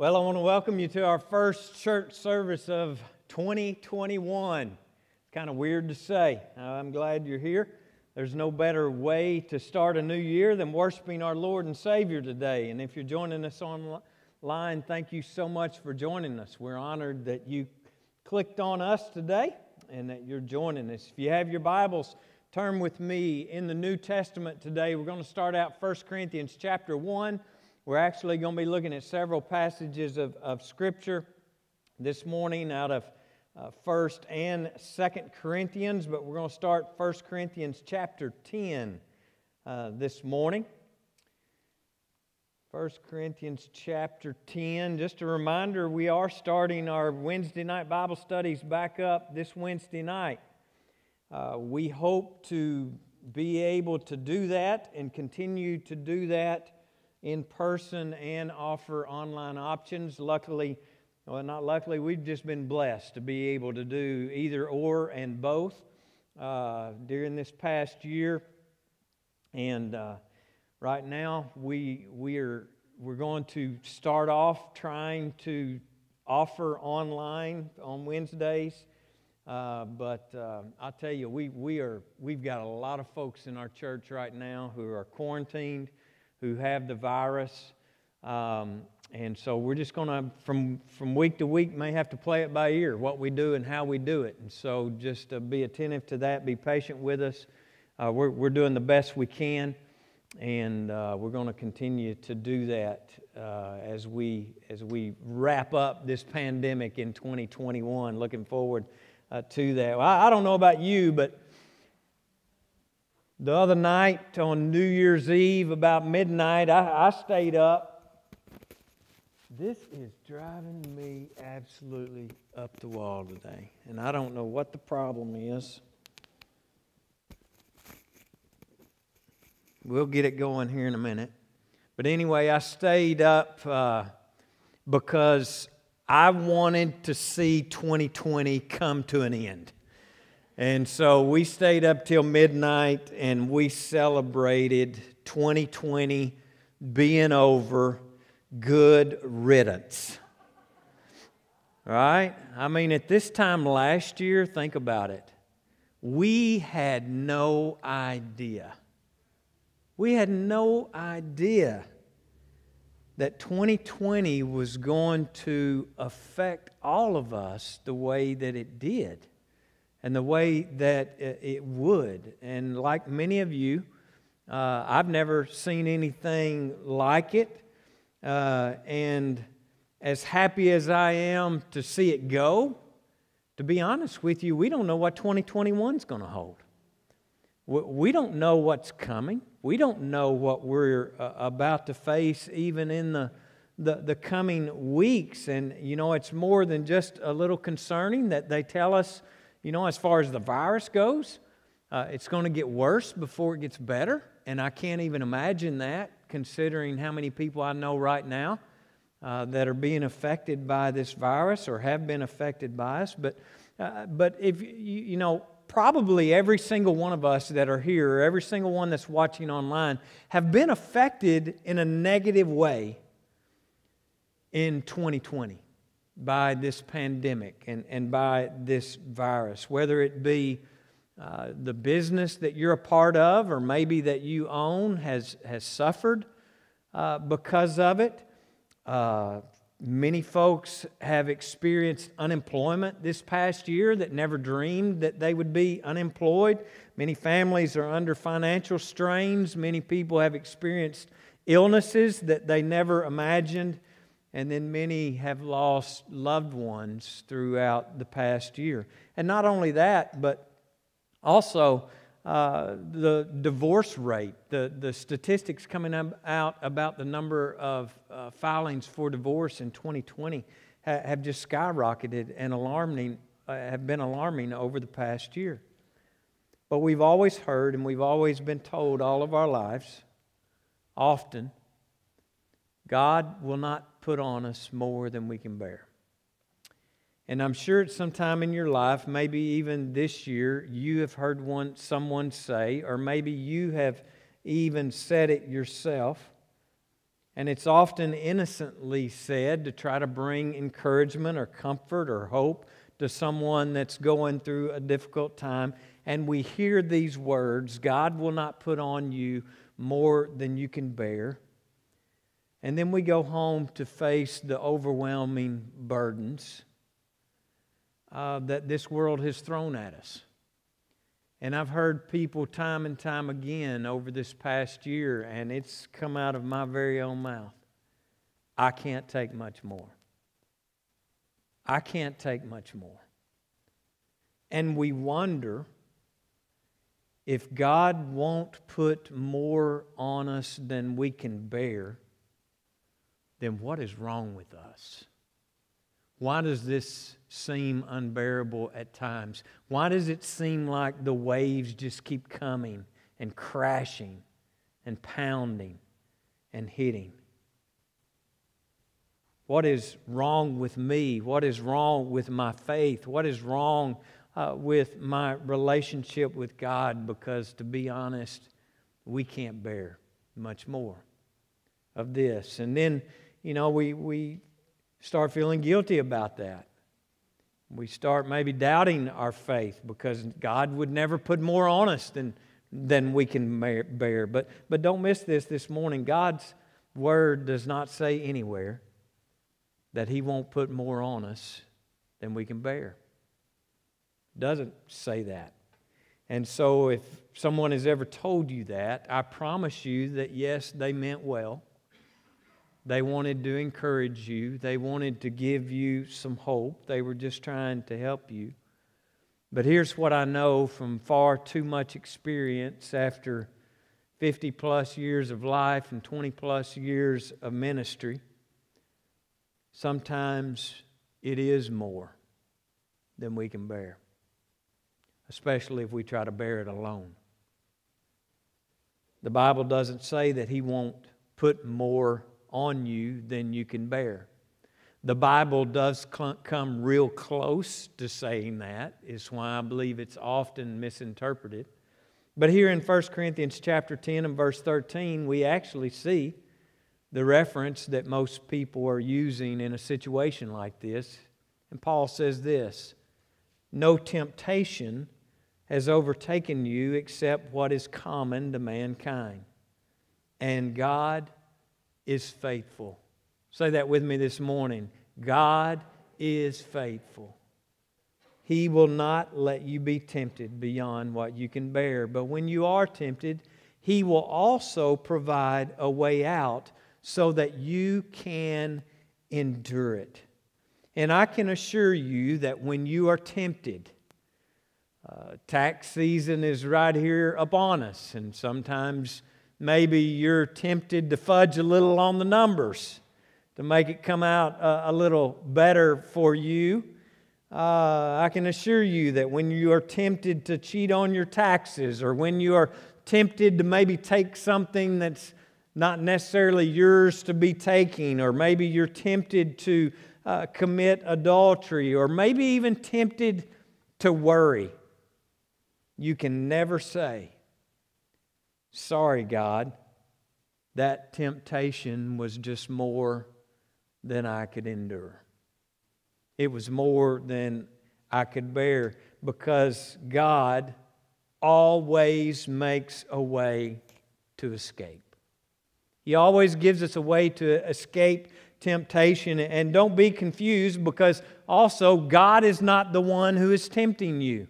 Well, I want to welcome you to our first church service of 2021. It's Kind of weird to say. Uh, I'm glad you're here. There's no better way to start a new year than worshiping our Lord and Savior today. And if you're joining us online, thank you so much for joining us. We're honored that you clicked on us today and that you're joining us. If you have your Bibles, turn with me in the New Testament today. We're going to start out 1 Corinthians chapter 1. We're actually going to be looking at several passages of, of Scripture this morning out of uh, 1st and 2nd Corinthians, but we're going to start 1 Corinthians chapter 10 uh, this morning. 1 Corinthians chapter 10. Just a reminder, we are starting our Wednesday night Bible studies back up this Wednesday night. Uh, we hope to be able to do that and continue to do that in person and offer online options. Luckily, well, not luckily, we've just been blessed to be able to do either or and both uh, during this past year. And uh, right now, we, we are, we're going to start off trying to offer online on Wednesdays. Uh, but uh, I'll tell you, we, we are, we've got a lot of folks in our church right now who are quarantined who have the virus. Um, and so we're just going to, from, from week to week, may have to play it by ear, what we do and how we do it. And so just uh, be attentive to that, be patient with us. Uh, we're, we're doing the best we can, and uh, we're going to continue to do that uh, as, we, as we wrap up this pandemic in 2021. Looking forward uh, to that. Well, I, I don't know about you, but the other night on New Year's Eve, about midnight, I, I stayed up. This is driving me absolutely up the wall today. And I don't know what the problem is. We'll get it going here in a minute. But anyway, I stayed up uh, because I wanted to see 2020 come to an end. And so we stayed up till midnight and we celebrated 2020 being over, good riddance. Right? I mean, at this time last year, think about it. We had no idea. We had no idea that 2020 was going to affect all of us the way that it did and the way that it would. And like many of you, uh, I've never seen anything like it. Uh, and as happy as I am to see it go, to be honest with you, we don't know what 2021 is going to hold. We don't know what's coming. We don't know what we're uh, about to face even in the, the, the coming weeks. And, you know, it's more than just a little concerning that they tell us you know, as far as the virus goes, uh, it's going to get worse before it gets better. And I can't even imagine that, considering how many people I know right now uh, that are being affected by this virus or have been affected by us. But, uh, but if you, you know, probably every single one of us that are here, or every single one that's watching online, have been affected in a negative way in 2020 by this pandemic and, and by this virus, whether it be uh, the business that you're a part of or maybe that you own has, has suffered uh, because of it. Uh, many folks have experienced unemployment this past year that never dreamed that they would be unemployed. Many families are under financial strains. Many people have experienced illnesses that they never imagined and then many have lost loved ones throughout the past year. And not only that, but also uh, the divorce rate, the, the statistics coming out about the number of uh, filings for divorce in 2020 ha- have just skyrocketed and alarming, uh, have been alarming over the past year. But we've always heard and we've always been told all of our lives, often, God will not put on us more than we can bear. And I'm sure at some time in your life, maybe even this year, you have heard one, someone say, or maybe you have even said it yourself. And it's often innocently said to try to bring encouragement or comfort or hope to someone that's going through a difficult time. And we hear these words God will not put on you more than you can bear. And then we go home to face the overwhelming burdens uh, that this world has thrown at us. And I've heard people time and time again over this past year, and it's come out of my very own mouth I can't take much more. I can't take much more. And we wonder if God won't put more on us than we can bear, then what is wrong with us? Why does this seem unbearable at times? Why does it seem like the waves just keep coming and crashing and pounding and hitting? What is wrong with me? What is wrong with my faith? What is wrong uh, with my relationship with God? Because to be honest, we can't bear much more of this. And then, you know, we, we start feeling guilty about that. We start maybe doubting our faith because God would never put more on us than, than we can bear. But, but don't miss this this morning. God's word does not say anywhere that He won't put more on us than we can bear. Doesn't say that. And so if someone has ever told you that, I promise you that yes, they meant well. They wanted to encourage you, they wanted to give you some hope. They were just trying to help you. But here's what I know from far too much experience after 50 plus years of life and 20 plus years of ministry. Sometimes it is more than we can bear, especially if we try to bear it alone. The Bible doesn't say that He won't put more on you than you can bear. The Bible does come real close to saying that, is why I believe it's often misinterpreted. But here in 1 Corinthians chapter 10 and verse 13, we actually see the reference that most people are using in a situation like this. And Paul says this No temptation has overtaken you except what is common to mankind. And God is faithful. Say that with me this morning. God is faithful. He will not let you be tempted beyond what you can bear. But when you are tempted, He will also provide a way out so that you can endure it. And I can assure you that when you are tempted, uh, tax season is right here upon us, and sometimes Maybe you're tempted to fudge a little on the numbers to make it come out a, a little better for you. Uh, I can assure you that when you are tempted to cheat on your taxes or when you are tempted to maybe take something that's not necessarily yours to be taking, or maybe you're tempted to uh, commit adultery, or maybe even tempted to worry, you can never say, Sorry, God, that temptation was just more than I could endure. It was more than I could bear because God always makes a way to escape. He always gives us a way to escape temptation. And don't be confused because also God is not the one who is tempting you.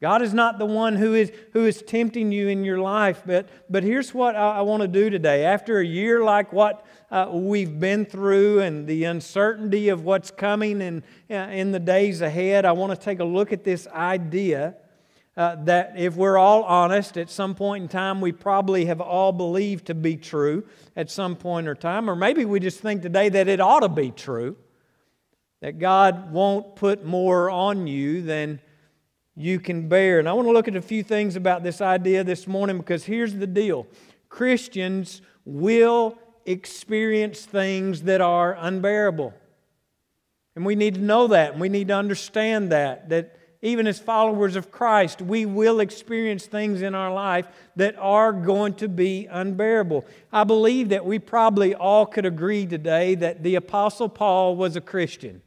God is not the one who is, who is tempting you in your life. But, but here's what I, I want to do today. After a year like what uh, we've been through and the uncertainty of what's coming in, uh, in the days ahead, I want to take a look at this idea uh, that, if we're all honest, at some point in time, we probably have all believed to be true at some point or time. Or maybe we just think today that it ought to be true. That God won't put more on you than you can bear. And I want to look at a few things about this idea this morning because here's the deal Christians will experience things that are unbearable. And we need to know that, and we need to understand that, that even as followers of Christ, we will experience things in our life that are going to be unbearable. I believe that we probably all could agree today that the Apostle Paul was a Christian.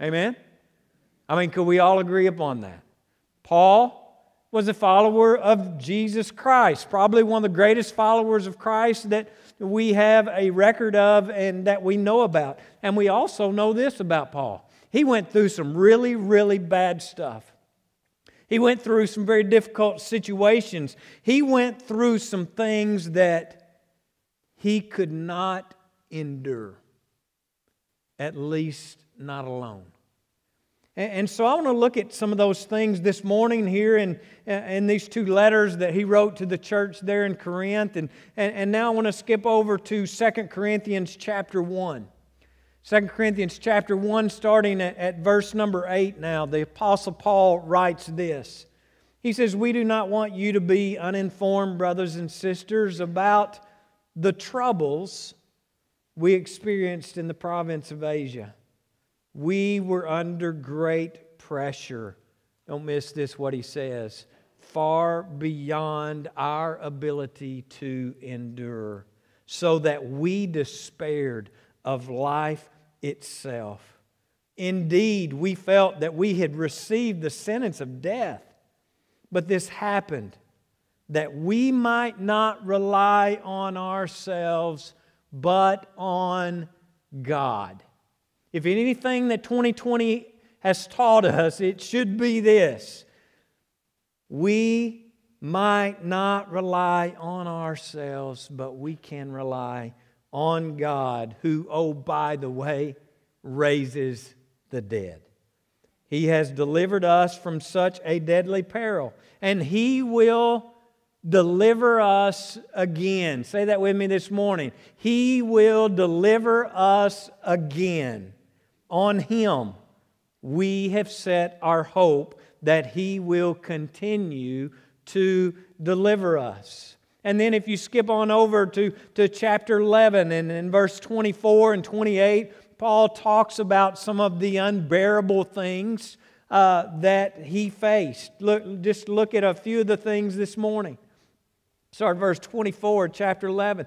Amen? I mean, could we all agree upon that? Paul was a follower of Jesus Christ, probably one of the greatest followers of Christ that we have a record of and that we know about. And we also know this about Paul he went through some really, really bad stuff. He went through some very difficult situations. He went through some things that he could not endure, at least not alone. And so I want to look at some of those things this morning here in, in these two letters that he wrote to the church there in Corinth. And, and, and now I want to skip over to 2 Corinthians chapter 1. 2 Corinthians chapter 1, starting at, at verse number 8 now, the Apostle Paul writes this. He says, We do not want you to be uninformed, brothers and sisters, about the troubles we experienced in the province of Asia. We were under great pressure. Don't miss this, what he says. Far beyond our ability to endure, so that we despaired of life itself. Indeed, we felt that we had received the sentence of death, but this happened that we might not rely on ourselves, but on God. If anything that 2020 has taught us, it should be this we might not rely on ourselves, but we can rely on God, who, oh, by the way, raises the dead. He has delivered us from such a deadly peril, and He will deliver us again. Say that with me this morning. He will deliver us again. On Him, we have set our hope that He will continue to deliver us. And then if you skip on over to, to chapter 11 and in verse 24 and 28, Paul talks about some of the unbearable things uh, that he faced. Look, just look at a few of the things this morning. Start verse 24, chapter 11.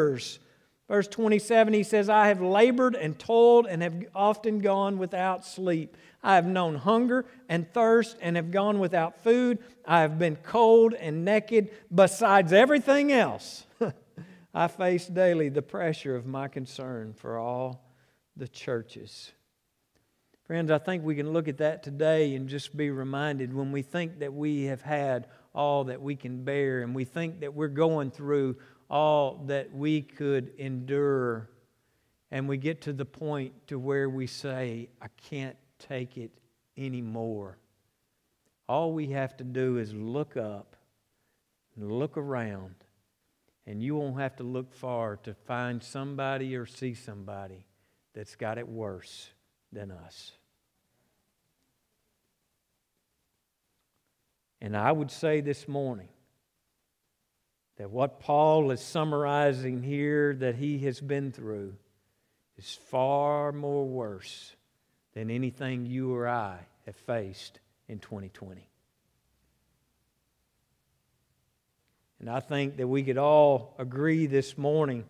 Verse 27, he says, I have labored and toiled and have often gone without sleep. I have known hunger and thirst and have gone without food. I have been cold and naked. Besides everything else, I face daily the pressure of my concern for all the churches. Friends, I think we can look at that today and just be reminded when we think that we have had all that we can bear and we think that we're going through all that we could endure. And we get to the point to where we say i can't take it anymore. All we have to do is look up and look around and you won't have to look far to find somebody or see somebody that's got it worse than us. And i would say this morning that what Paul is summarizing here that he has been through is far more worse than anything you or I have faced in 2020. And I think that we could all agree this morning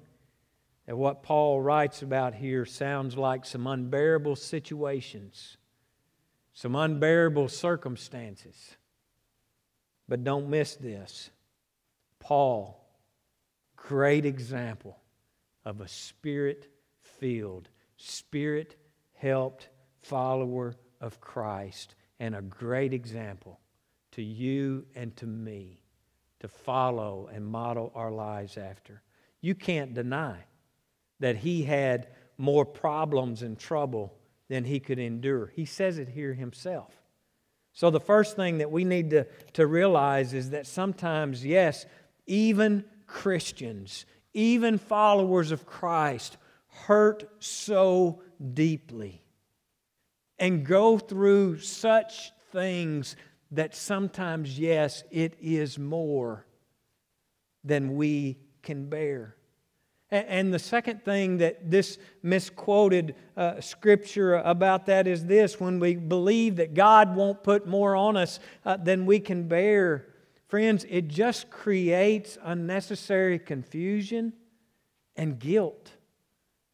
that what Paul writes about here sounds like some unbearable situations, some unbearable circumstances. But don't miss this. Paul, great example of a spirit filled, spirit helped follower of Christ, and a great example to you and to me to follow and model our lives after. You can't deny that he had more problems and trouble than he could endure. He says it here himself. So, the first thing that we need to, to realize is that sometimes, yes, even Christians, even followers of Christ, hurt so deeply and go through such things that sometimes, yes, it is more than we can bear. And the second thing that this misquoted uh, scripture about that is this when we believe that God won't put more on us uh, than we can bear, friends, it just creates unnecessary confusion and guilt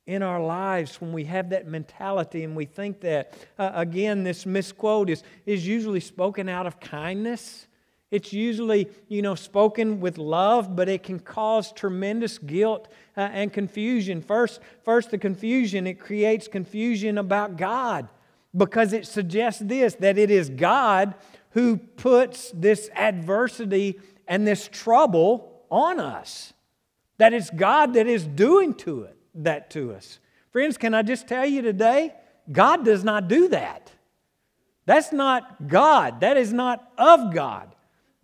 in our lives when we have that mentality and we think that. Uh, again, this misquote is, is usually spoken out of kindness it's usually, you know, spoken with love, but it can cause tremendous guilt uh, and confusion. First, first the confusion, it creates confusion about God because it suggests this that it is God who puts this adversity and this trouble on us. That it's God that is doing to it that to us. Friends, can I just tell you today? God does not do that. That's not God. That is not of God.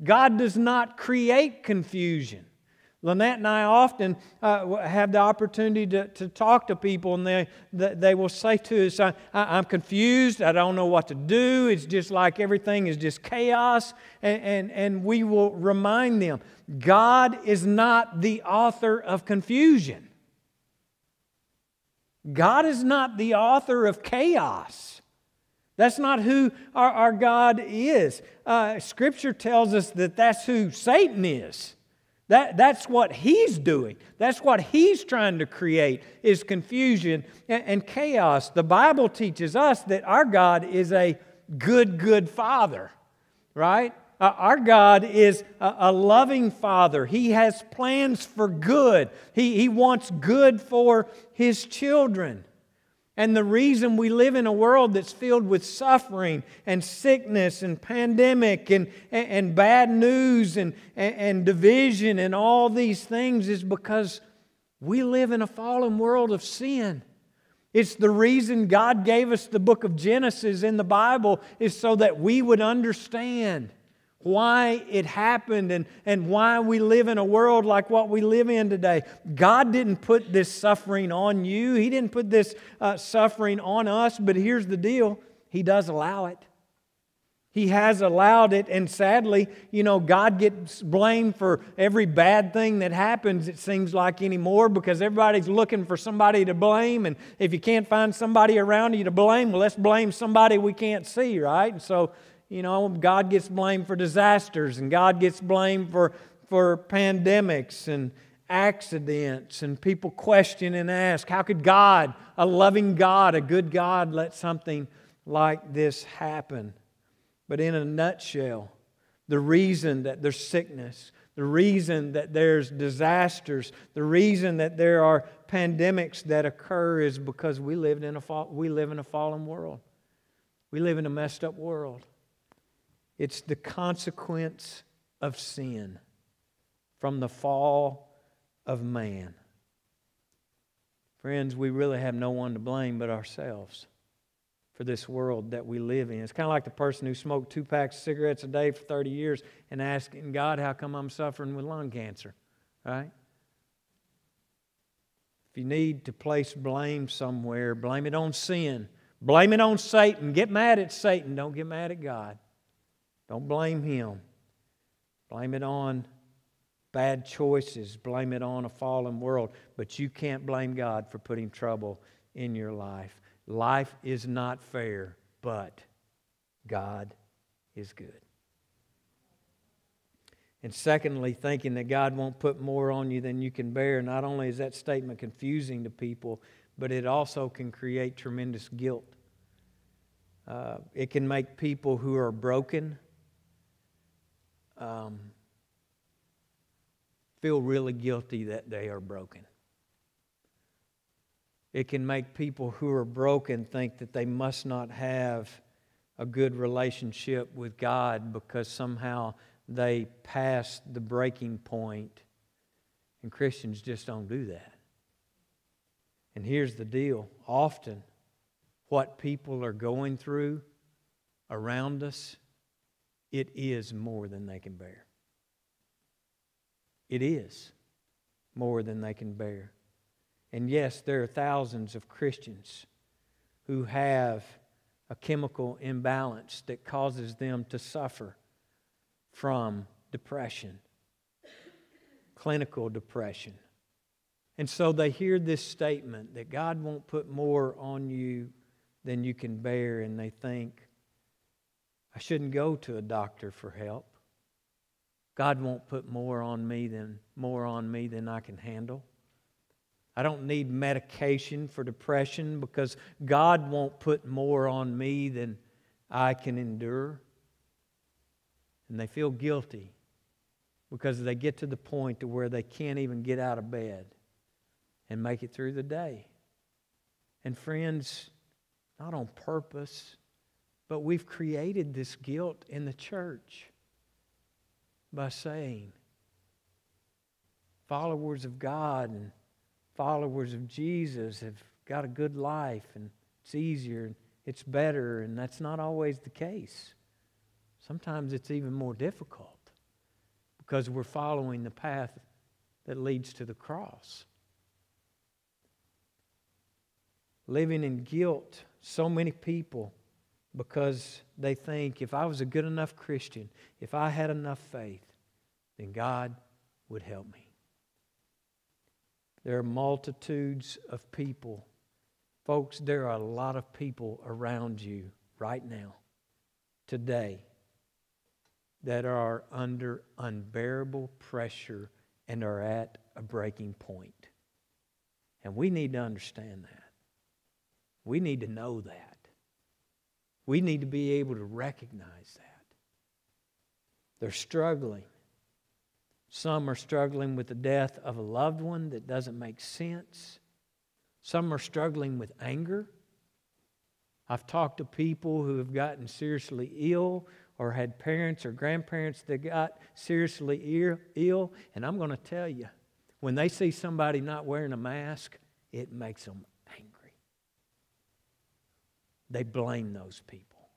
God does not create confusion. Lynette and I often uh, have the opportunity to, to talk to people, and they, they will say to us, I, am confused. I don't know what to do. It's just like everything is just chaos. And, and, and we will remind them God is not the author of confusion, God is not the author of chaos. That's not who our, our God is. Uh, scripture tells us that that's who Satan is. That, that's what he's doing. That's what he's trying to create is confusion and, and chaos. The Bible teaches us that our God is a good, good father, right? Uh, our God is a, a, loving father. He has plans for good. He, he wants good for his children. And the reason we live in a world that's filled with suffering and sickness and pandemic and, and, and bad news and, and, and division and all these things is because we live in a fallen world of sin. It's the reason God gave us the book of Genesis in the Bible is so that we would understand why it happened and, and why we live in a world like what we live in today. God didn't put this suffering on you, He didn't put this uh, suffering on us, but here's the deal He does allow it. He has allowed it, and sadly, you know, God gets blamed for every bad thing that happens, it seems like anymore, because everybody's looking for somebody to blame. And if you can't find somebody around you to blame, well, let's blame somebody we can't see, right? And so you know, God gets blamed for disasters and God gets blamed for, for pandemics and accidents, and people question and ask, how could God, a loving God, a good God, let something like this happen? But in a nutshell, the reason that there's sickness, the reason that there's disasters, the reason that there are pandemics that occur is because we, lived in a, we live in a fallen world. We live in a messed up world. It's the consequence of sin from the fall of man. Friends, we really have no one to blame but ourselves for this world that we live in. It's kind of like the person who smoked two packs of cigarettes a day for 30 years and asking God, How come I'm suffering with lung cancer? Right? If you need to place blame somewhere, blame it on sin. Blame it on Satan. Get mad at Satan. Don't get mad at God. Don't blame him. Blame it on bad choices. Blame it on a fallen world. But you can't blame God for putting trouble in your life. Life is not fair, but God is good. And secondly, thinking that God won't put more on you than you can bear, not only is that statement confusing to people, but it also can create tremendous guilt. Uh, it can make people who are broken um, feel really guilty that they are broken. It can make people who are broken think that they must not have a good relationship with God because somehow they passed the breaking point. And Christians just don't do that. And here's the deal often, what people are going through around us it is more than they can bear. It is more than they can bear. And yes, there are thousands of Christians who have a chemical imbalance that causes them to suffer from depression, clinical depression. And so they hear this statement that God won't put more on you than you can bear, and they think, I shouldn't go to a doctor for help. God won't put more on me than more on me than I can handle. I don't need medication for depression because God won't put more on me than I can endure. And they feel guilty because they get to the point to where they can't even get out of bed and make it through the day. And friends, not on purpose, but we've created this guilt in the church by saying, followers of God and followers of Jesus have got a good life and it's easier, and it's better, and that's not always the case. Sometimes it's even more difficult because we're following the path that leads to the cross. Living in guilt, so many people because they think if I was a good enough Christian, if I had enough faith, then God would help me. There are multitudes of people. Folks, there are a lot of people around you right now, today, that are under unbearable pressure and are at a breaking point. And we need to understand that. We need to know that. We need to be able to recognize that. They're struggling. Some are struggling with the death of a loved one that doesn't make sense. Some are struggling with anger. I've talked to people who have gotten seriously ill or had parents or grandparents that got seriously ill, and I'm going to tell you, when they see somebody not wearing a mask, it makes them they blame those people.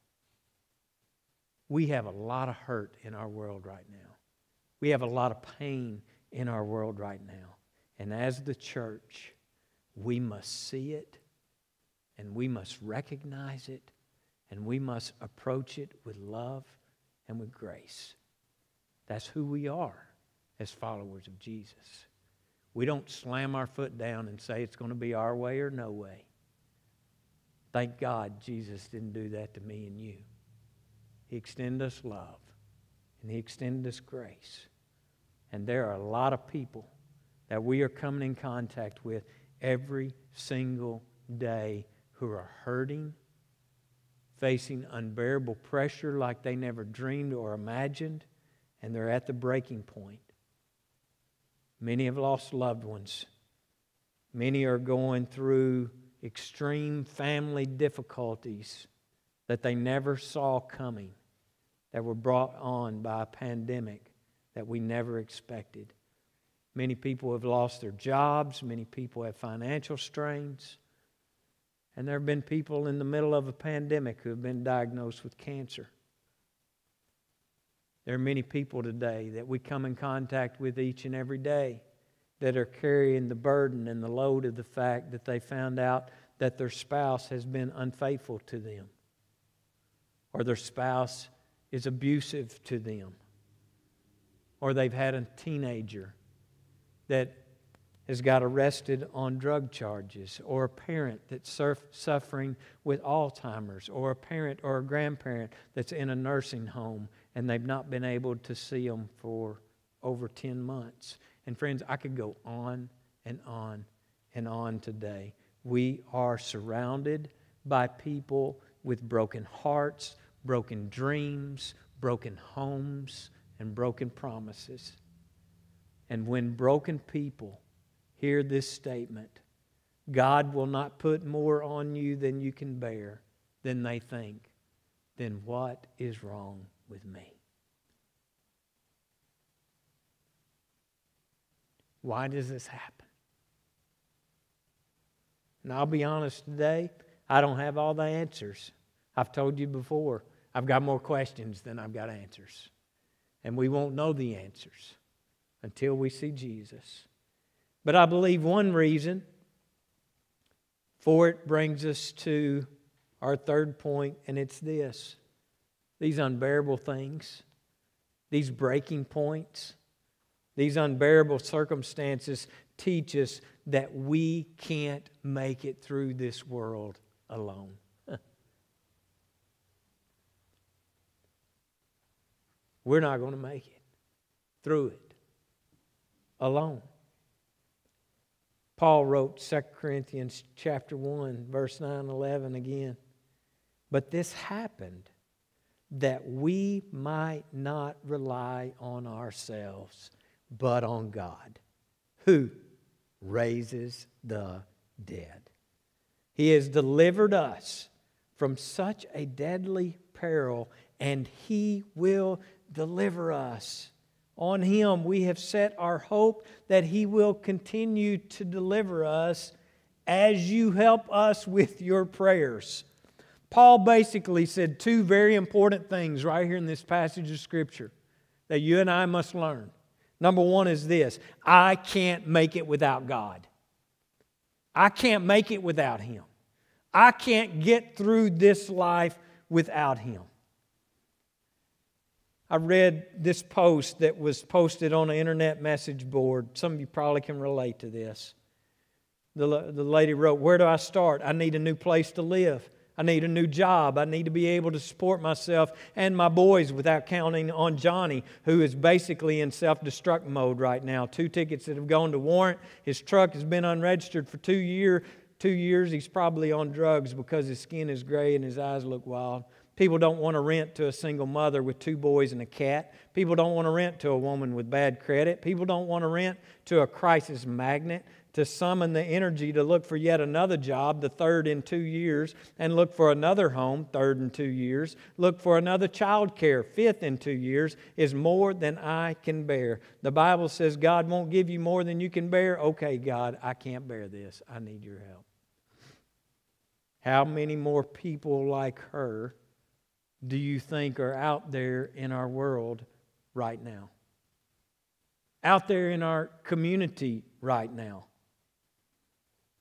We have a lot of hurt in our world right now. We have a lot of pain in our world right now. And as the church, we must see it and we must recognize it and we must approach it with love and with grace. That's who we are as followers of Jesus. We don't slam our foot down and say it's going to be our way or no way. Thank God Jesus didn't do that to me and you. He extended us love and He extended us grace. And there are a lot of people that we are coming in contact with every single day who are hurting, facing unbearable pressure like they never dreamed or imagined, and they're at the breaking point. Many have lost loved ones. Many are going through extreme family difficulties that they never saw coming, that were brought on by a pandemic that we never expected. Many people have lost their jobs, many people have financial strains. And there have been people in the middle of a pandemic who have been diagnosed with cancer. There are many people today that we come in contact with each and every day that are carrying the burden and the load of the fact that they found out that their spouse has been unfaithful to them. Or their spouse is abusive to them. Or they've had a teenager that has got arrested on drug charges, or a parent that's surf- suffering with Alzheimer's, or a parent or a grandparent that's in a nursing home and they've not been able to see them for over 10 months. And friends, I could go on and on and on today. We are surrounded by people with broken hearts, broken dreams, broken homes, and broken promises. And when broken people hear this statement, God will not put more on you than you can bear, than they think, then what is wrong with me? Why does this happen? And I'll be honest today, I don't have all the answers. I've told you before, I've got more questions than I've got answers. And we won't know the answers until we see Jesus. But I believe one reason for it brings us to our third point, and it's this these unbearable things, these breaking points, these unbearable circumstances teach us that we can't make it through this world alone. We're not going to make it through it alone. Paul wrote 2 Corinthians chapter 1 verse 9 11 again. But this happened that we might not rely on ourselves, but on God, who raises the dead. He has delivered us from such a deadly peril, and He will deliver us. On Him we have set our hope that He will continue to deliver us as you help us with your prayers. Paul basically said two very important things right here in this passage of Scripture that you and I must learn. Number one is this I can't make it without God. I can't make it without Him. I can't get through this life without Him. I read this post that was posted on an internet message board. Some of you probably can relate to this. The, the lady wrote, Where do I start? I need a new place to live. I need a new job. I need to be able to support myself and my boys without counting on Johnny, who is basically in self destruct mode right now. Two tickets that have gone to warrant. His truck has been unregistered for two, year, two years. He's probably on drugs because his skin is gray and his eyes look wild. People don't want to rent to a single mother with two boys and a cat. People don't want to rent to a woman with bad credit. People don't want to rent to a crisis magnet to summon the energy to look for yet another job, the third in two years, and look for another home, third in two years, look for another child care, fifth in two years, is more than I can bear. The Bible says God won't give you more than you can bear. Okay, God, I can't bear this. I need your help. How many more people like her do you think are out there in our world right now? Out there in our community right now?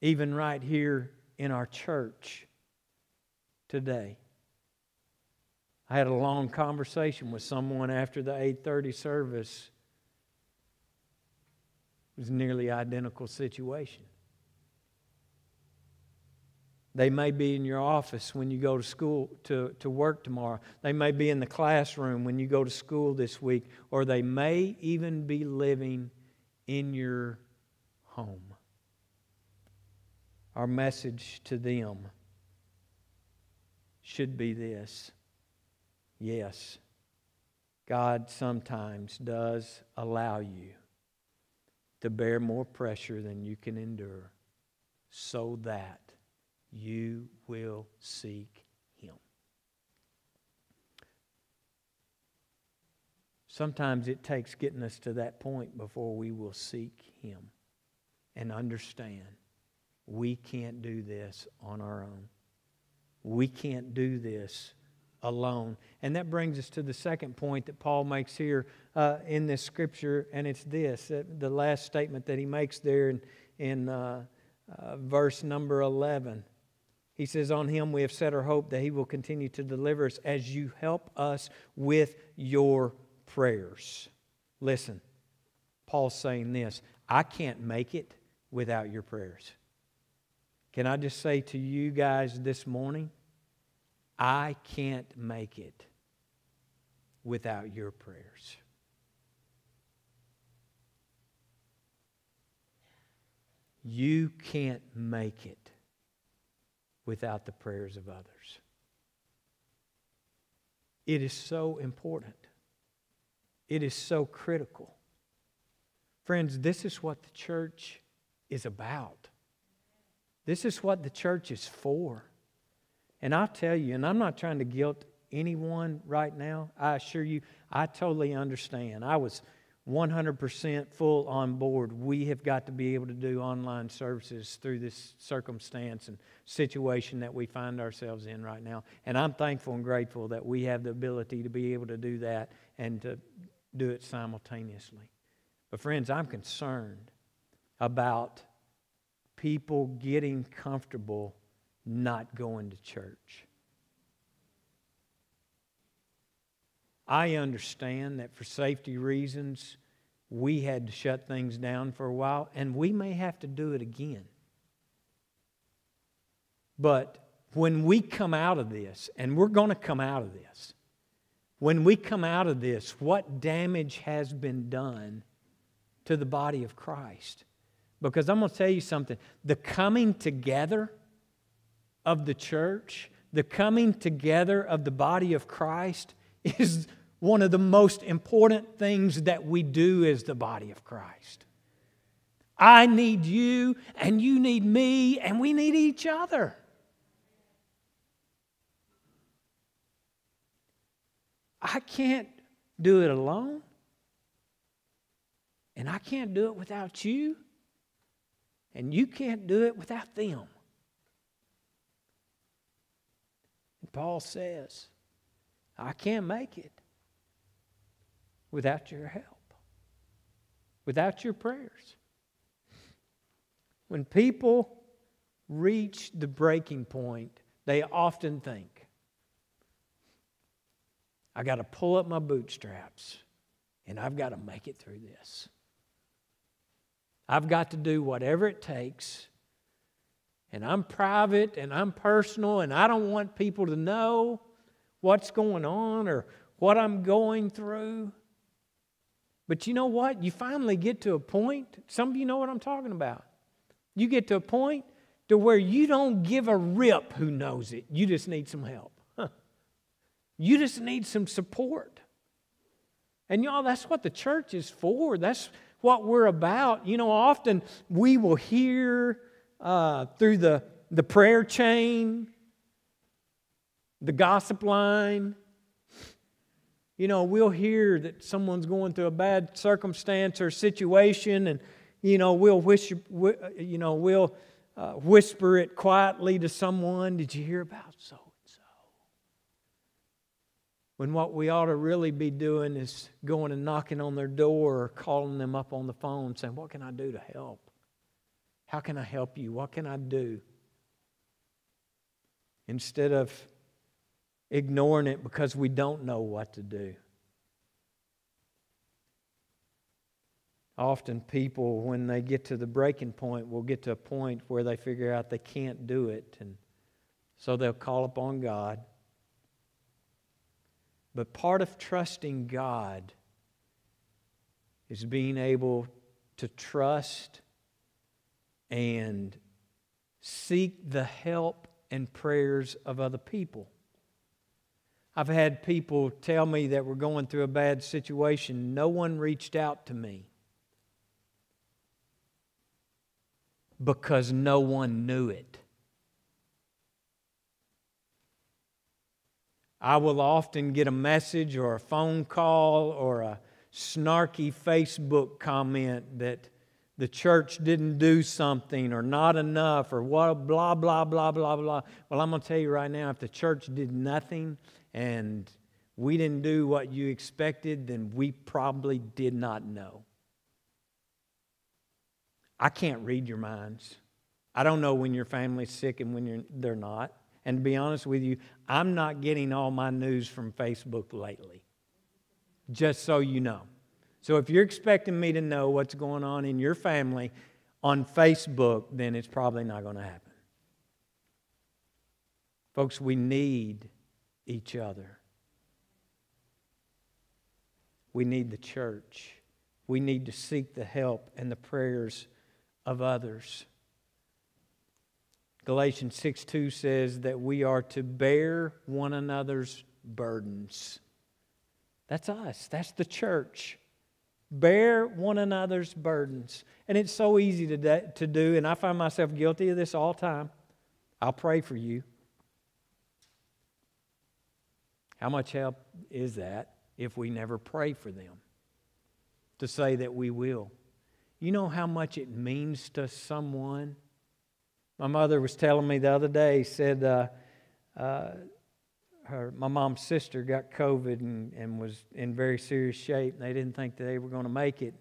Even right here in our church today. I had a long conversation with someone after the 8:30 service. It was a nearly identical situation. They may be in your office when you go to school to, to work tomorrow. They may be in the classroom when you go to school this week, or they may even be living in your home our message to them should be this yes, God sometimes does allow you to bear more pressure than you can endure so that you will seek Him. Sometimes it takes getting us to that point before we will seek Him and understand we can't do this on our own. We can't do this alone. And that brings us to the second point that Paul makes here uh, in this scripture, and it's this the last statement that he makes there in, in uh, uh verse number 11. He says, On him we have set our hope that he will continue to deliver us as you help us with your prayers. Listen, Paul's saying this I can't make it without your prayers. Can I just say to you guys this morning, I can't make it without your prayers. You can't make it without the prayers of others. It is so important. It is so critical. Friends, this is what the church is about. This is what the church is for. And I'll tell you, and I'm not trying to guilt anyone right now. I assure you, I totally understand. I was 100% full on board. We have got to be able to do online services through this circumstance and situation that we find ourselves in right now. And I'm thankful and grateful that we have the ability to be able to do that and to do it simultaneously. But, friends, I'm concerned about people getting comfortable not going to church. I understand that for safety reasons, we had to shut things down for a while, and we may have to do it again. But when we come out of this, and we're going to come out of this, when we come out of this, what damage has been done to the body of Christ? Because I'm going to tell you something the coming together of the church, the coming together of the body of Christ is one of the most important things that we do as the body of Christ. I need you, and you need me, and we need each other. I can't do it alone, and I can't do it without you, and you can't do it without them. And Paul says, I can't make it without your help, without your prayers. When people reach the breaking point, they often think, I got to pull up my bootstraps and I've got to make it through this. I've got to do whatever it takes. And I'm private and I'm personal and I don't want people to know what's going on or what I'm going through. But you know what? You finally get to a point, some of you know what I'm talking about. You get to a point to where you don't give a rip who knows it. You just need some help. You just need some support. And y'all, that's what the church is for. That's what we're about. You know, often we will hear uh, through the, the prayer chain, the gossip line, you know, we'll hear that someone's going through a bad circumstance or situation, and, you know, we'll, whisper, you know, we'll uh, whisper it quietly to someone. Did you hear about so? When what we ought to really be doing is going and knocking on their door or calling them up on the phone saying, What can I do to help? How can I help you? What can I do? Instead of ignoring it because we don't know what to do. Often, people, when they get to the breaking point, will get to a point where they figure out they can't do it, and so they'll call upon God. But part of trusting God is being able to trust and seek the help and prayers of other people. I've had people tell me that we're going through a bad situation. No one reached out to me because no one knew it. I will often get a message or a phone call or a snarky Facebook comment that the church didn't do something or not enough or what, blah, blah, blah, blah, blah. Well, I'm going to tell you right now if the church did nothing, and we didn't do what you expected, then we probably did not know. I can't read your minds. I don't know when your family's sick and when they're not. And to be honest with you, I'm not getting all my news from Facebook lately, just so you know. So if you're expecting me to know what's going on in your family on Facebook, then it's probably not going to happen. Folks, we need each other. We need the church. We need to seek the help and the prayers of others. Galatians 6 2 says that we are to bear one another's burdens. That's us, that's the church. Bear one another's burdens. And it's so easy to, to do, and I find myself guilty of this all the time. I'll pray for you. How much help is that if we never pray for them? to say that we will. You know how much it means to someone? My mother was telling me the other day, said, uh, uh, her, my mom's sister got COVID and, and was in very serious shape. And they didn't think they were going to make it.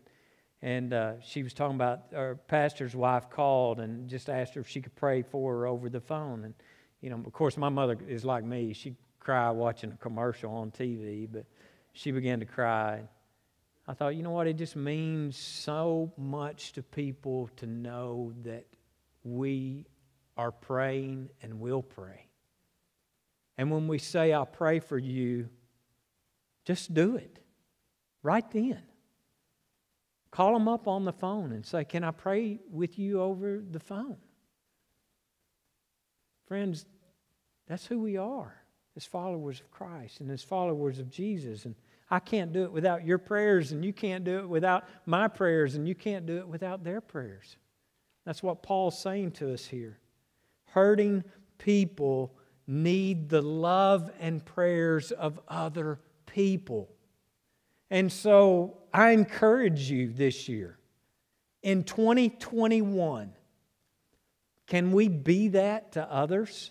And uh, she was talking about her pastor's wife called and just asked her if she could pray for her over the phone. And, you know, of course, my mother is like me. She'd cry watching a commercial on TV, but she began to cry. I thought, you know what? It just means so much to people to know that we are praying and will pray. And when we say, I'll pray for you, just do it right then. Call them up on the phone and say, Can I pray with you over the phone? Friends, that's who we are as followers of Christ and as followers of Jesus. And I can't do it without your prayers, and you can't do it without my prayers, and you can't do it without their prayers. That's what Paul's saying to us here. Hurting people need the love and prayers of other people. And so I encourage you this year, in 2021, can we be that to others?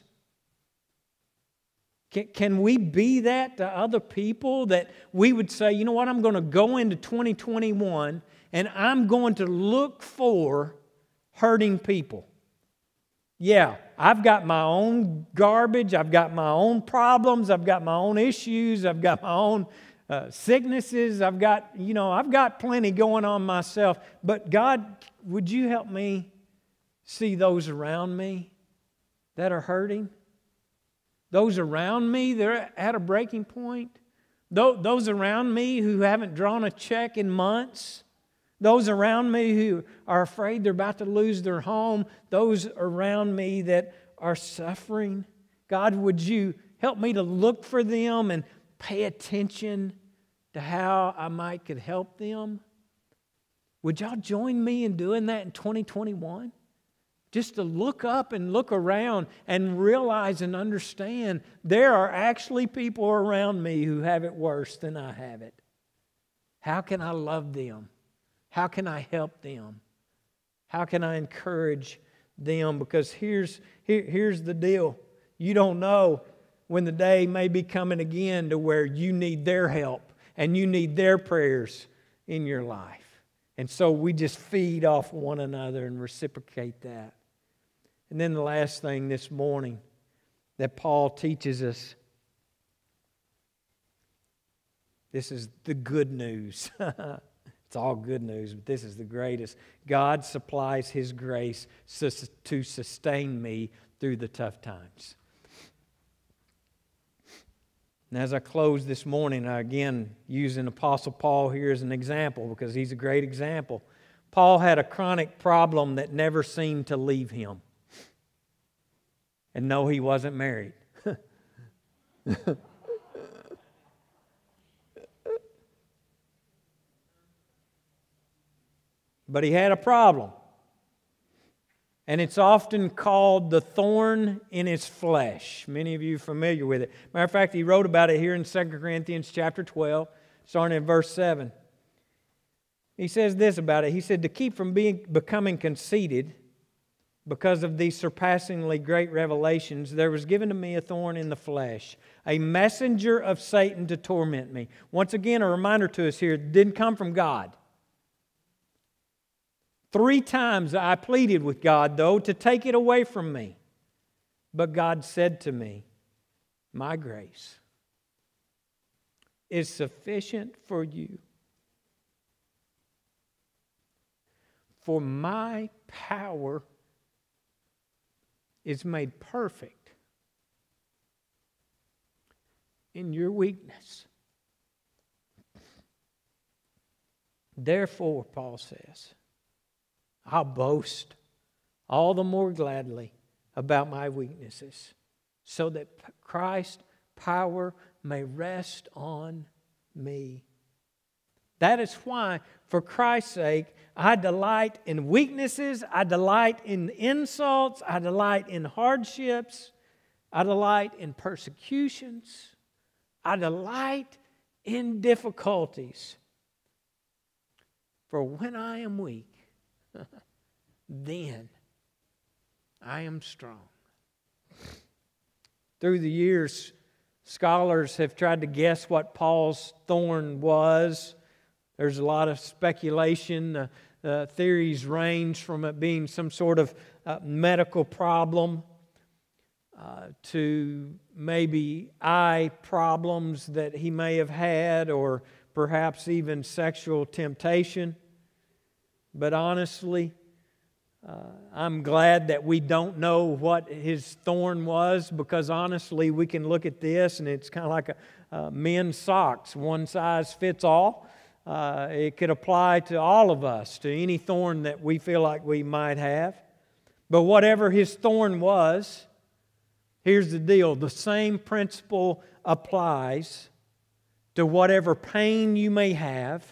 Can, can we be that to other people that we would say, you know what, I'm going to go into 2021 and I'm going to look for hurting people? Yeah, I've got my own garbage, I've got my own problems, I've got my own issues, I've got my own uh, sicknesses, I've got, you know, I've got plenty going on myself. But God, would you help me see those around me that are hurting? Those around me, they're at a breaking point. Those around me who haven't drawn a check in months. Those around me who are afraid they're about to lose their home. Those around me that are suffering. God, would you help me to look for them and pay attention to how I might could help them? Would y'all join me in doing that in 2021? just to look up and look around and realize and understand there are actually people around me who have it worse than I have it. How can I love them? How can I help them? How can I encourage them? Because here's, here, here's the deal you don't know when the day may be coming again to where you need their help and you need their prayers in your life. And so we just feed off one another and reciprocate that. And then the last thing this morning that Paul teaches us this is the good news. it's all good news, but this is the greatest. God supplies His grace to sustain me through the tough times. And as I close this morning, I again using Apostle Paul here as an example because he's a great example. Paul had a chronic problem that never seemed to leave him. And no, he wasn't married. but he had a problem. And it's often called the thorn in his flesh. Many of you familiar with it. Matter of fact, he wrote about it here in 2 Corinthians chapter 12, starting in verse 7. He says this about it. He said, To keep from being, becoming conceited, because of these surpassingly great revelations, there was given to me a thorn in the flesh, a messenger of Satan to torment me. Once again, a reminder to us here didn't come from God. Three times I pleaded with God, though, to take it away from me. But God said to me, My grace is sufficient for you. For my power is made perfect in your weakness. Therefore, Paul says, I'll boast all the more gladly about my weaknesses, so that Christ's power may rest on me. That is why, for Christ's sake, I delight in weaknesses, I delight in insults, I delight in hardships, I delight in persecutions, I delight in difficulties. For when I am weak, then I am strong. Through the years, scholars have tried to guess what Paul's thorn was. There's a lot of speculation. Uh, theories range from it being some sort of uh, medical problem uh, to maybe eye problems that he may have had, or perhaps even sexual temptation. But honestly, uh, I'm glad that we don't know what his thorn was because honestly, we can look at this and it's kind of like a, men's socks, one size fits all. Uh, it could apply to all of us, to any thorn that we feel like we might have. But whatever his thorn was, here's the deal the same principle applies to whatever pain you may have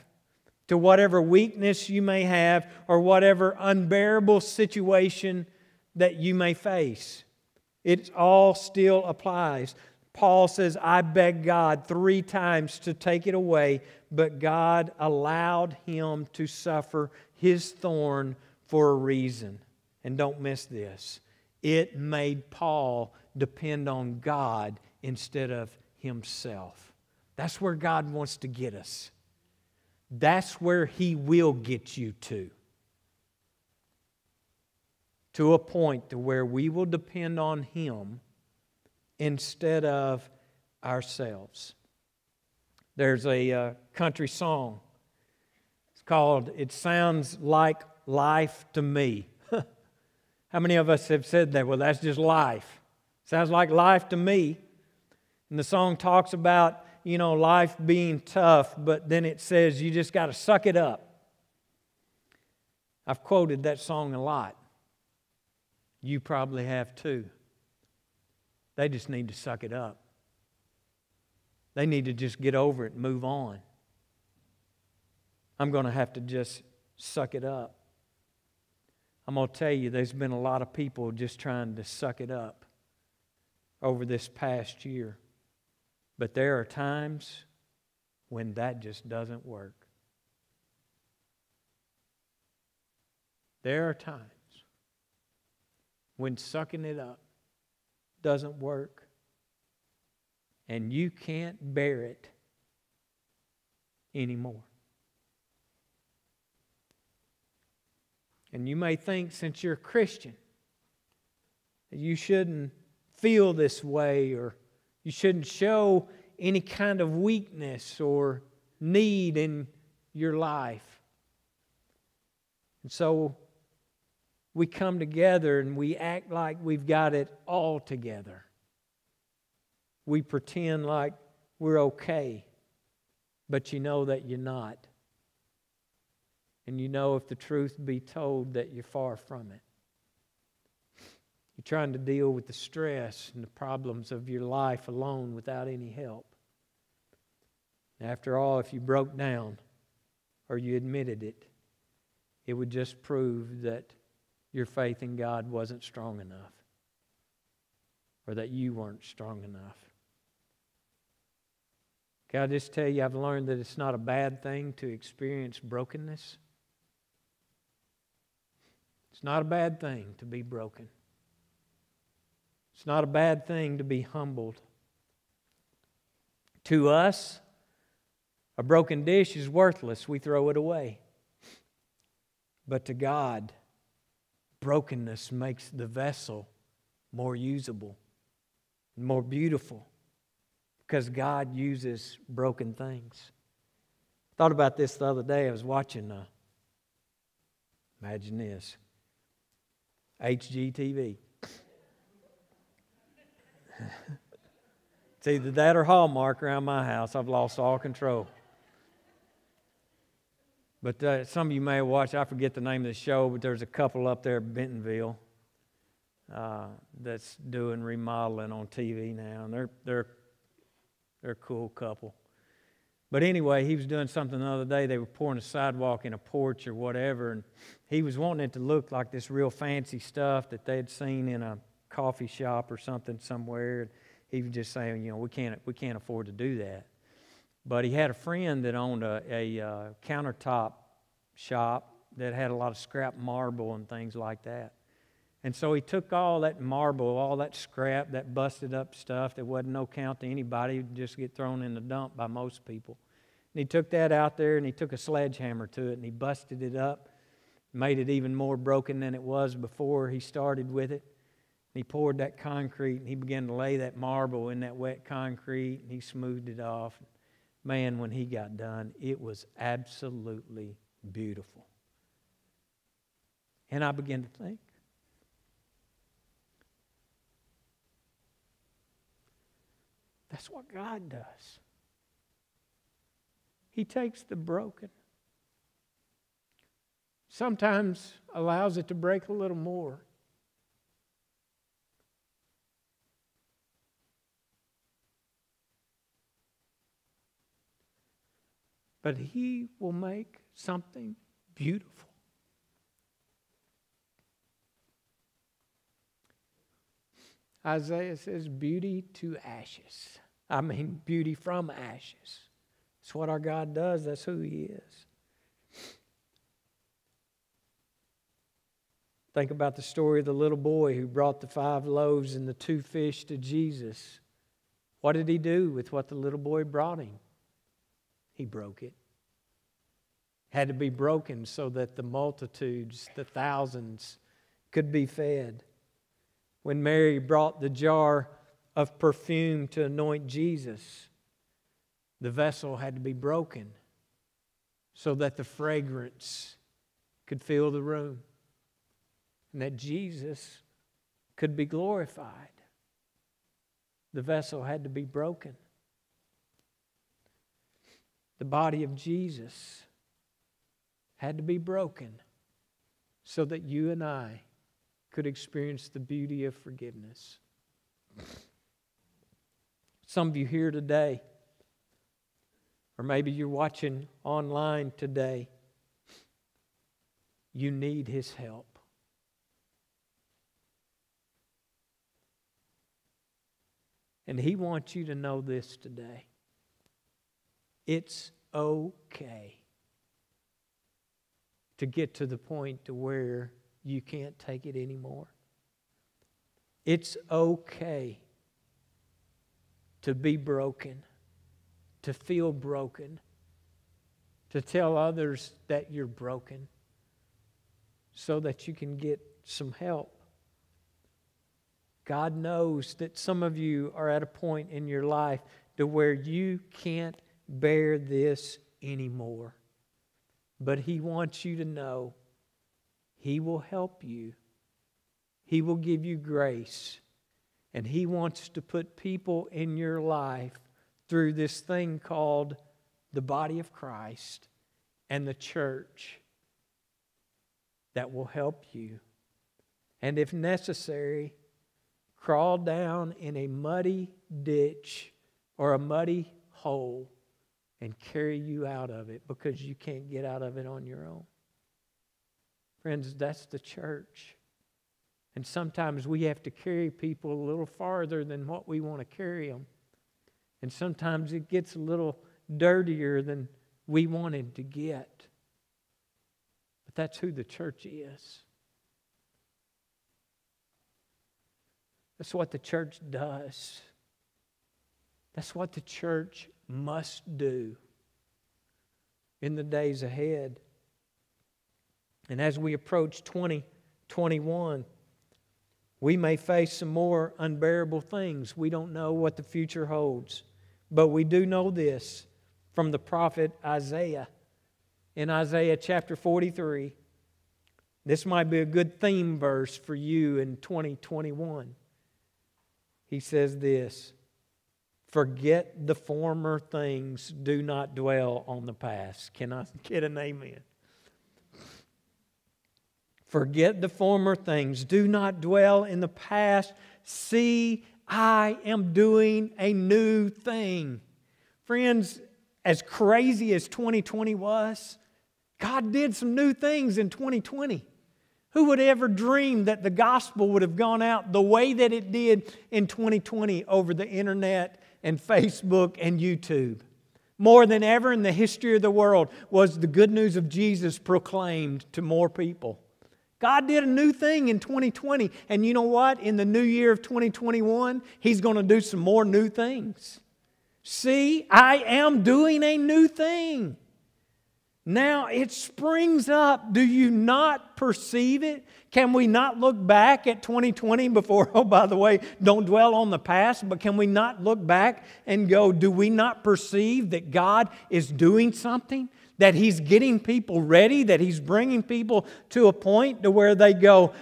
to whatever weakness you may have or whatever unbearable situation that you may face. It all still applies. Paul says, I begged God three times to take it away, but God allowed him to suffer his thorn for a reason. And don't miss this it made Paul depend on God instead of himself. That's where God wants to get us. That's where He will get you to. To a point to where we will depend on Him instead of ourselves. There's a uh, country song. It's called It Sounds Like Life to Me. How many of us have said that? Well, that's just life. Sounds like life to me. And the song talks about you know, life being tough, but then it says you just got to suck it up. I've quoted that song a lot. You probably have too. They just need to suck it up. They need to just get over it and move on. I'm going to have to just suck it up. I'm going to tell you, there's been a lot of people just trying to suck it up over this past year. But there are times when that just doesn't work. There are times when sucking it up doesn't work and you can't bear it anymore. And you may think, since you're a Christian, that you shouldn't feel this way or you shouldn't show any kind of weakness or need in your life. And so we come together and we act like we've got it all together. We pretend like we're okay, but you know that you're not. And you know, if the truth be told, that you're far from it. You're trying to deal with the stress and the problems of your life alone without any help. After all, if you broke down or you admitted it, it would just prove that your faith in God wasn't strong enough or that you weren't strong enough. Can I just tell you, I've learned that it's not a bad thing to experience brokenness. It's not a bad thing to be broken. It's not a bad thing to be humbled. To us, a broken dish is worthless. We throw it away. But to God, brokenness makes the vessel more usable, more beautiful, because God uses broken things. I thought about this the other day. I was watching, uh, imagine this, HGTV. it's either that or Hallmark around my house. I've lost all control. But uh, some of you may watched, I forget the name of the show, but there's a couple up there Bentonville uh, that's doing remodeling on TV now. And they're, they're, they're a cool couple. But anyway, he was doing something the other day. They were pouring a sidewalk in a porch or whatever, and he was wanting it to look like this real fancy stuff that they had seen in a coffee shop or something somewhere. He was just saying, you know, we can't, we can't afford to do that. But he had a friend that owned a, a uh, countertop shop that had a lot of scrap marble and things like that. And so he took all that marble, all that scrap, that busted up stuff that wasn't no count to anybody, just get thrown in the dump by most people. And he took that out there and he took a sledgehammer to it and he busted it up, made it even more broken than it was before he started with it. He poured that concrete and he began to lay that marble in that wet concrete and he smoothed it off. Man, when he got done, it was absolutely beautiful. And I began to think, That's what God does. He takes the broken, sometimes allows it to break a little more. But He will make something beautiful. Isaiah says, beauty to ashes. I mean, beauty from ashes. It's what our God does, that's who He is. Think about the story of the little boy who brought the five loaves and the two fish to Jesus. What did he do with what the little boy brought him? He broke it. Had to be broken so that the multitudes, the thousands, could be fed. When Mary brought the jar of perfume to anoint Jesus, the vessel had to be broken so that the fragrance could fill the room and that Jesus could be glorified. The vessel had to be broken. The body of Jesus had to be broken so that you and I could experience the beauty of forgiveness. Some of you here today, or maybe you're watching online today, you need His help. And He wants you to know this today. It's okay to get to the point to where you can't take it anymore. It's okay to be broken, to feel broken, to tell others that you're broken so that you can get some help. God knows that some of you are at a point in your life to where you can't bear this anymore. But He wants you to know he will help you, He will give you grace, and He wants to put people in your life through this thing called the body of Christ and the church that will help you. And if necessary, crawl down in a muddy ditch or a muddy hole and carry you out of it because you can't get out of it on your own. Friends, that's the church. And sometimes we have to carry people a little farther than what we want to carry them. And sometimes it gets a little dirtier than we wanted to get. But that's who the church is. That's what the church does. That's what the church must do in the days ahead. And as we approach 2021, we may face some more unbearable things. We don't know what the future holds. But we do know this from the prophet Isaiah. In Isaiah chapter 43, this might be a good theme verse for you in 2021. He says this Forget the former things, do not dwell on the past. Can I get an amen? Forget the former things. Do not dwell in the past. See, I am doing a new thing. Friends, as crazy as 2020 was, God did some new things in 2020. Who would ever dream that the gospel would have gone out the way that it did in 2020 over the internet and Facebook and YouTube? more than ever in the history of the world was the good news of Jesus proclaimed to more people. God did a new thing in 2020. And you know what? In the new year of 2021, He's going to do some more new things. See, I am doing a new thing. Now it springs up. Do you not perceive it? Can we not look back at 2020 before, oh, by the way, don't dwell on the past, but can we not look back and go, do we not perceive that God is doing something? That He's getting people ready, that He's bringing people to a point to where they go,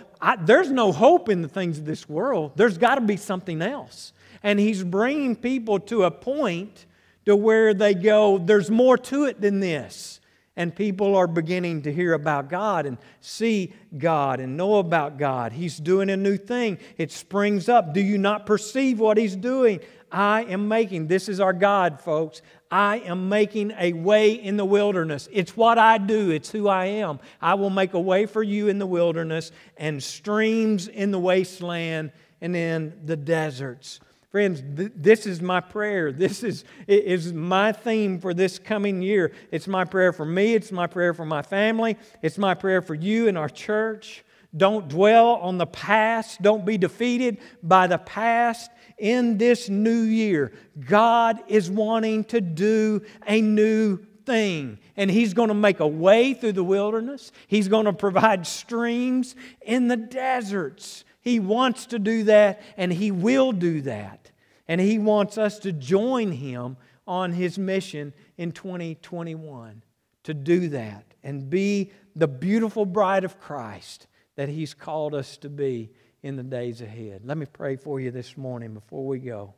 there's no hope in the things of this world. There's got to be something else. And He's bringing people to a point to where they go, there's more to it than this and people are beginning to hear about God and see God and know about God. He's doing a new thing. It springs up. Do you not perceive what He's doing? I am making, this is our God, folks. I am making a way in the wilderness. It's what I do, it's who I am. I will make a way for you in the wilderness and streams in the wasteland and in the deserts. Friends, th- this is my prayer. This is, is my theme for this coming year. It's my prayer for me, it's my prayer for my family, it's my prayer for you and our church. Don't dwell on the past, don't be defeated by the past. In this new year, God is wanting to do a new thing. And He's going to make a way through the wilderness. He's going to provide streams in the deserts. He wants to do that, and He will do that. And He wants us to join Him on His mission in 2021 to do that and be the beautiful bride of Christ that He's called us to be in the days ahead. Let me pray for you this morning before we go.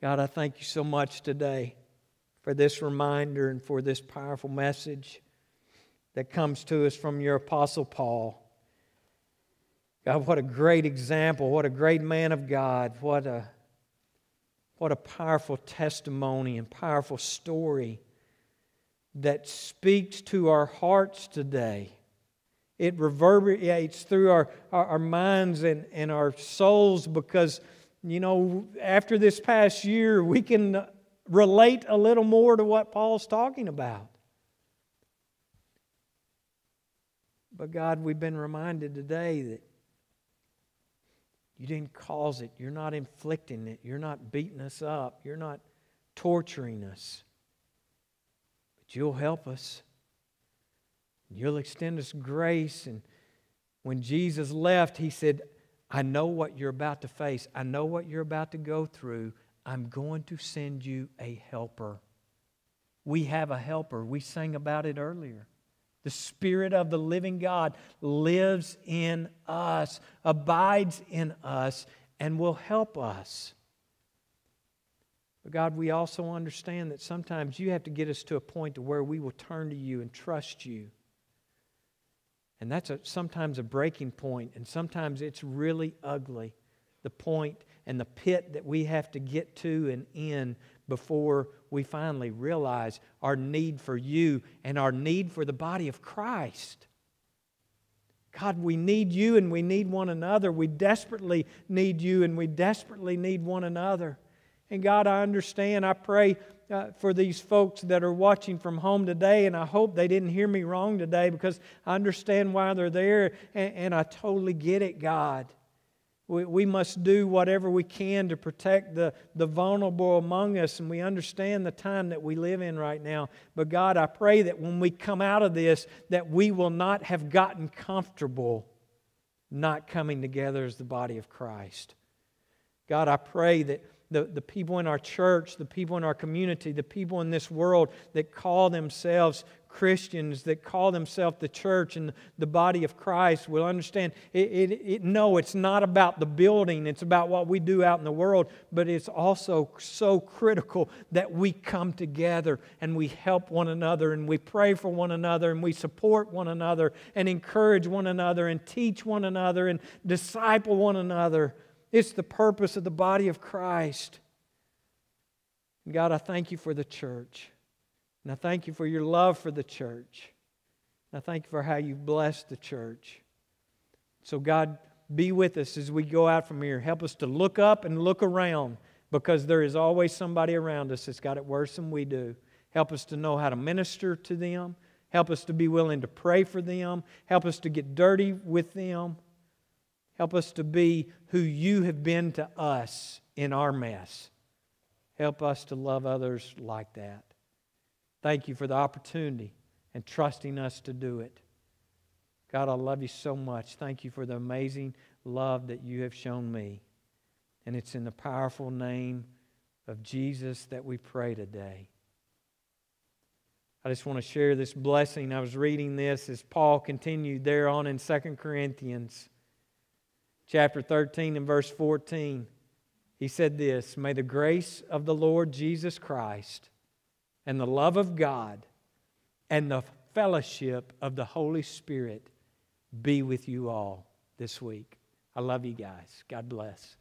God, I thank you so much today for this reminder and for this powerful message that comes to us from your Apostle Paul. God, what a great example. What a great man of God. What a, what a powerful testimony and powerful story that speaks to our hearts today. It reverberates through our, our, our minds and, and our souls because, you know, after this past year, we can relate a little more to what Paul's talking about. But God, we've been reminded today that you didn't cause it. You're not inflicting it. You're not beating us up. You're not torturing us. But you'll help us. You'll extend us grace. And when Jesus left, he said, I know what you're about to face. I know what you're about to go through. I'm going to send you a helper. We have a helper. We sang about it earlier. The Spirit of the living God lives in us, abides in us, and will help us. But God, we also understand that sometimes you have to get us to a point to where we will turn to you and trust you. And that's a, sometimes a breaking point, and sometimes it's really ugly, the point and the pit that we have to get to and in before we finally realize our need for you and our need for the body of Christ. God, we need you and we need one another. We desperately need you and we desperately need one another. And God, I understand. I pray uh, for these folks that are watching from home today, and I hope they didn't hear me wrong today because I understand why they're there and, and I totally get it, God. We, we must do whatever we can to protect the, the vulnerable among us, and we understand the time that we live in right now. But God, I pray that when we come out of this, that we will not have gotten comfortable not coming together as the body of Christ. God, I pray that the, the people in our church, the people in our community, the people in this world that call themselves Christians that call themselves the church and the body of Christ will understand it, it, it, no, it's not about the building, it's about what we do out in the world, but it's also so critical that we come together and we help one another and we pray for one another and we support one another and encourage one another and teach one another and disciple one another. It's the purpose of the body of Christ. God, I thank you for the church. And I thank you for your love for the church. And I thank you for how you've blessed the church. So, God, be with us as we go out from here. Help us to look up and look around because there is always somebody around us that's got it worse than we do. Help us to know how to minister to them. Help us to be willing to pray for them. Help us to get dirty with them. Help us to be who you have been to us in our mess. Help us to love others like that. Thank you for the opportunity and trusting us to do it. God, I love you so much. Thank you for the amazing love that you have shown me. And it's in the powerful name of Jesus that we pray today. I just want to share this blessing. I was reading this as Paul continued there on in 2 Corinthians chapter 13 and verse 14. He said this May the grace of the Lord Jesus Christ and the love of God and the fellowship of the Holy Spirit be with you all this week. I love you guys. God bless.